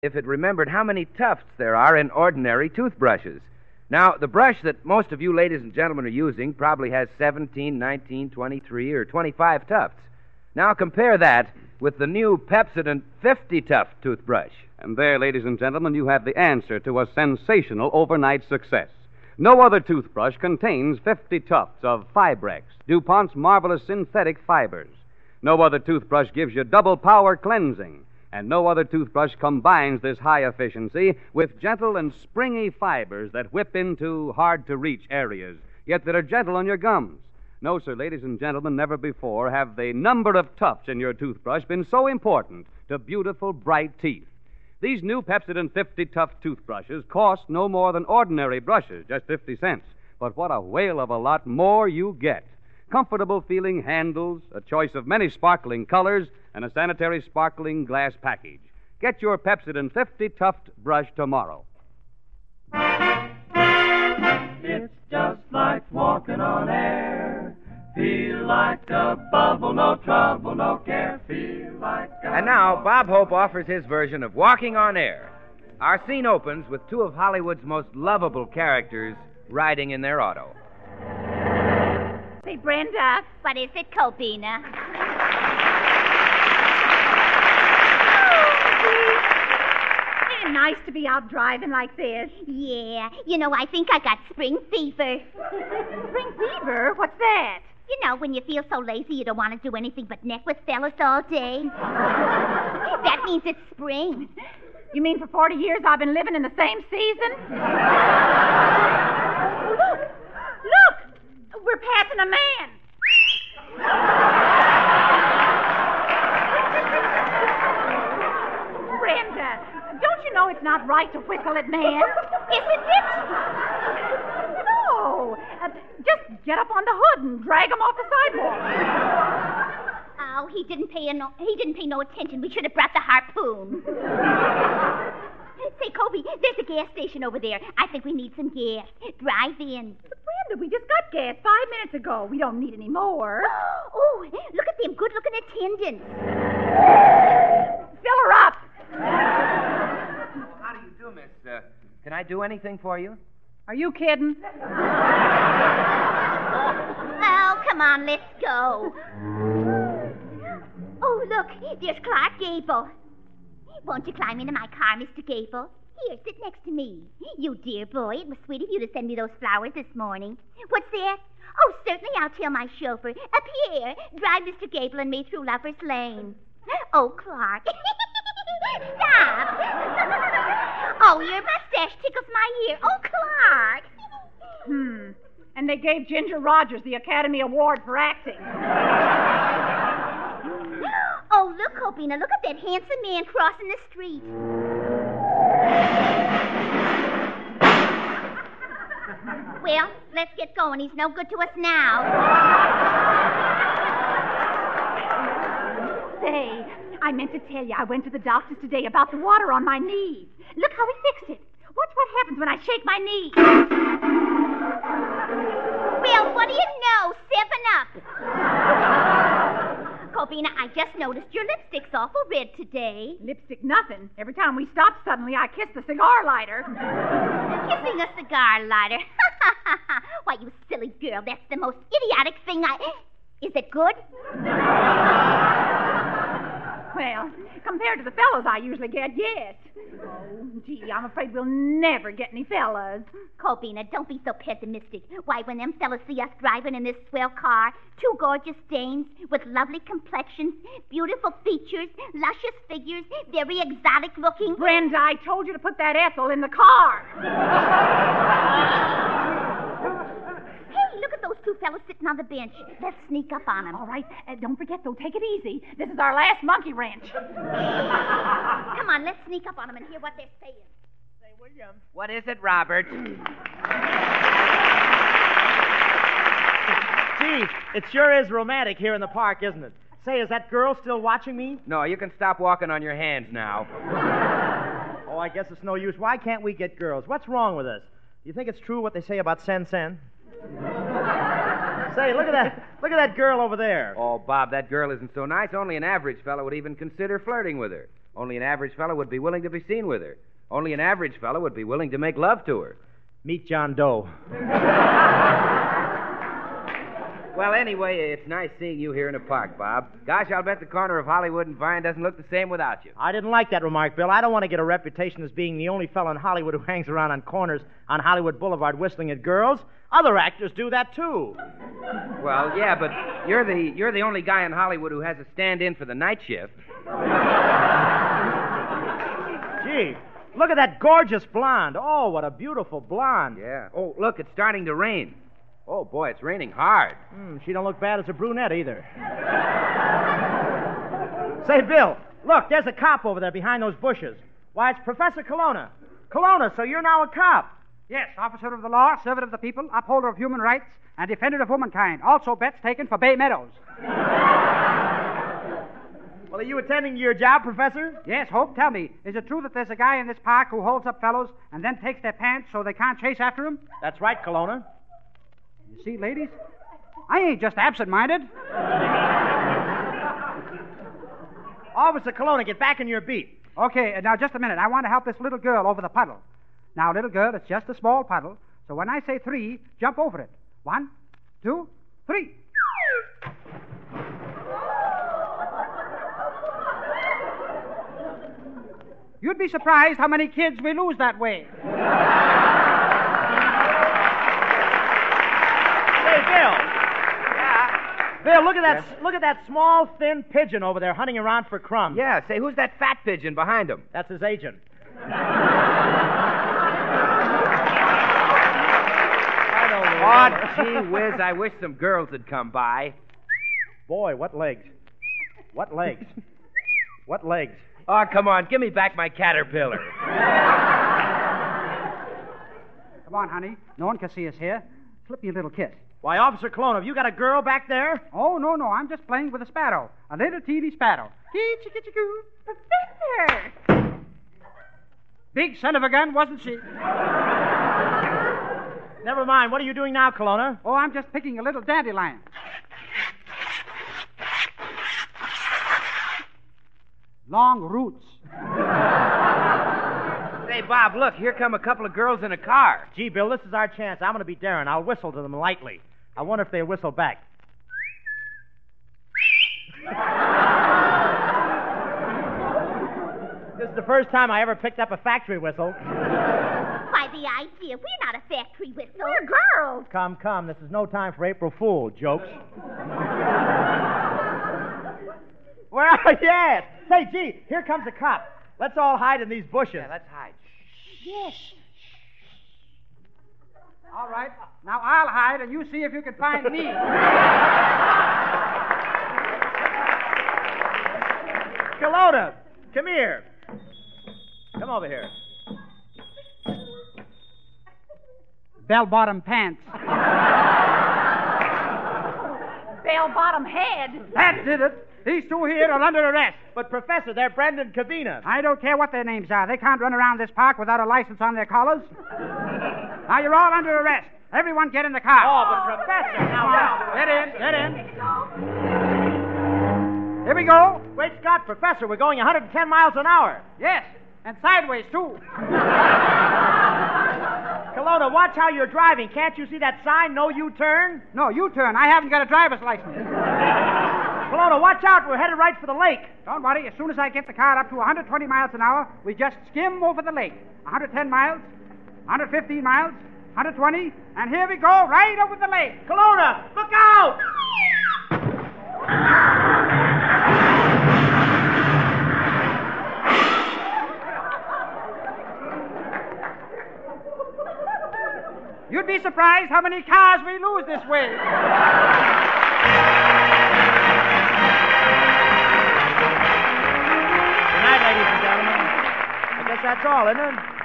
if it remembered how many tufts there are in ordinary toothbrushes. Now, the brush that most of you ladies and gentlemen are using probably has 17, 19, 23, or 25 tufts. Now, compare that with the new Pepsodent 50 tuft toothbrush. And there, ladies and gentlemen, you have the answer to a sensational overnight success. No other toothbrush contains 50 tufts of Fibrex, DuPont's marvelous synthetic fibers. No other toothbrush gives you double power cleansing. And no other toothbrush combines this high efficiency with gentle and springy fibers that whip into hard to reach areas, yet that are gentle on your gums. No, sir, ladies and gentlemen, never before have the number of tufts in your toothbrush been so important to beautiful, bright teeth. These new Pepsodent 50 tuft toothbrushes cost no more than ordinary brushes, just 50 cents. But what a whale of a lot more you get. Comfortable feeling handles, a choice of many sparkling colors, and a sanitary sparkling glass package. Get your Pepsodent 50 tuft brush tomorrow. It's just like walking on air. Feel like a bubble, no trouble, no care. Feel like a And now, Bob Hope offers his version of Walking on Air. Our scene opens with two of Hollywood's most lovable characters riding in their auto. Say, Brenda. What is it, Cobina? Isn't it nice to be out driving like this? Yeah, you know, I think I got spring fever. Spring fever? What's that? You know, when you feel so lazy you don't want to do anything but neck with fellas all day. that means it's spring. You mean for 40 years I've been living in the same season? look! Look! We're passing a man. Brenda, don't you know it's not right to whistle at man? Isn't it? No. Uh, just get up on the hood and drag him off the sidewalk. Oh, he didn't pay no, he didn't pay no attention. We should have brought the harpoon. Say, Kobe, there's a gas station over there. I think we need some gas. Drive in. But Brenda, we just got gas five minutes ago. We don't need any more. Oh, look at them good-looking attendants. Fill her up. How do you do, miss? Uh, can I do anything for you? Are you kidding? Oh, come on, let's go. Oh, look, there's Clark Gable. Won't you climb into my car, Mr. Gable? Here, sit next to me. You dear boy, it was sweet of you to send me those flowers this morning. What's that? Oh, certainly I'll tell my chauffeur. Up here, drive Mr. Gable and me through Lover's Lane. Oh, Clark. Stop. oh, your mustache tickles my ear. Oh, Clark. Hmm. And they gave Ginger Rogers the Academy Award for acting. Oh, look, Cobina, look at that handsome man crossing the street. Well, let's get going. He's no good to us now. Say, I meant to tell you, I went to the doctor's today about the water on my knees. Look how he fixed it. What happens when I shake my knee. Well, what do you know? Seven up. Cobina, I just noticed your lipstick's awful red today. Lipstick, nothing. Every time we stop suddenly, I kiss the cigar lighter. Kissing a cigar lighter. Why, you silly girl, that's the most idiotic thing I. Is it good? Well, compared to the fellows I usually get, yes. Oh, gee, I'm afraid we'll never get any fellas. Cobina, don't be so pessimistic. Why, when them fellas see us driving in this swell car, two gorgeous dames with lovely complexions, beautiful features, luscious figures, very exotic looking. Brenda, I told you to put that Ethel in the car. Hey, look at those two fellas sitting on the bench. Let's sneak up on them. All right, uh, don't forget, though, take it easy. This is our last monkey wrench. Come on, let's sneak up on them and hear what they're saying. Say, William. What is it, Robert? Gee, it sure is romantic here in the park, isn't it? Say, is that girl still watching me? No, you can stop walking on your hands now. Oh, I guess it's no use. Why can't we get girls? What's wrong with us? Do you think it's true what they say about Sen Sen? Say, look at that. Look at that girl over there. Oh, Bob, that girl isn't so nice. Only an average fellow would even consider flirting with her. Only an average fellow would be willing to be seen with her. Only an average fellow would be willing to make love to her. Meet John Doe. Well, anyway, it's nice seeing you here in the park, Bob. Gosh, I'll bet the corner of Hollywood and Vine doesn't look the same without you. I didn't like that remark, Bill. I don't want to get a reputation as being the only fellow in Hollywood who hangs around on corners on Hollywood Boulevard whistling at girls. Other actors do that too. Well, yeah, but you're the you're the only guy in Hollywood who has a stand-in for the night shift. Gee, look at that gorgeous blonde. Oh, what a beautiful blonde. Yeah. Oh, look, it's starting to rain. Oh boy, it's raining hard. Hmm, she don't look bad as a brunette either. Say, Bill, look, there's a cop over there behind those bushes. Why, it's Professor Colonna. Colonna, so you're now a cop. Yes, officer of the law, servant of the people, upholder of human rights, and defender of womankind. Also bets taken for Bay Meadows. Well, are you attending to your job, Professor? Yes, Hope, tell me, is it true that there's a guy in this park who holds up fellows and then takes their pants so they can't chase after him? That's right, Colonna. You see, ladies, I ain't just absent-minded. Officer Colonna, get back in your beat. Okay, uh, now just a minute. I want to help this little girl over the puddle. Now, little girl, it's just a small puddle, so when I say three, jump over it. One, two, three. You'd be surprised how many kids we lose that way. Bill, look at that look at that small, thin pigeon over there hunting around for crumbs. Yeah, say, who's that fat pigeon behind him? That's his agent. Oh, gee whiz, I wish some girls had come by. Boy, what legs. What legs. What legs. Oh, come on, give me back my caterpillar. Come on, honey. No one can see us here. Slip me a little kiss. Why, Officer Colonna, have you got a girl back there? Oh, no, no. I'm just playing with a sparrow. A little teeny sparrow. Kitchy, kitchy, coo. Professor! Big son of a gun, wasn't she? Never mind. What are you doing now, Colonna? Oh, I'm just picking a little dandelion. Long roots. Say, Bob, look, here come a couple of girls in a car. Gee, Bill, this is our chance. I'm going to be daring. I'll whistle to them lightly. I wonder if they whistle back. this is the first time I ever picked up a factory whistle. Why, the idea. We're not a factory whistle. We're girls. Come, come. This is no time for April Fool jokes. well, yes. Say, gee, here comes a cop. Let's all hide in these bushes. Yeah, let's hide. Yes. All right. Now I'll hide, and you see if you can find me. Colonna, come here. Come over here. Bell-bottom pants. Bell-bottom head. That did it. These two here are under arrest. But, Professor, they're Brenda and Cobina. I don't care what their names are. They can't run around this park without a license on their collars. now you're all under arrest. Everyone get in the car. Oh, but, Professor, now, now. Get in, get in. Here we go. Wait, Scott, Professor, we're going 110 miles an hour. Yes, and sideways, too. Colonna, watch how you're driving. Can't you see that sign, no U-turn? No, you turn. I haven't got a driver's license. Colonna, watch out. We're headed right for the lake. Don't worry. As soon as I get the car up to 120 miles an hour, we just skim over the lake. 110 miles, 115 miles, 120, and here we go, right over the lake. Colonna, look out! You'd be surprised how many cars we lose this way. Good night, ladies and gentlemen. I guess that's all, isn't it?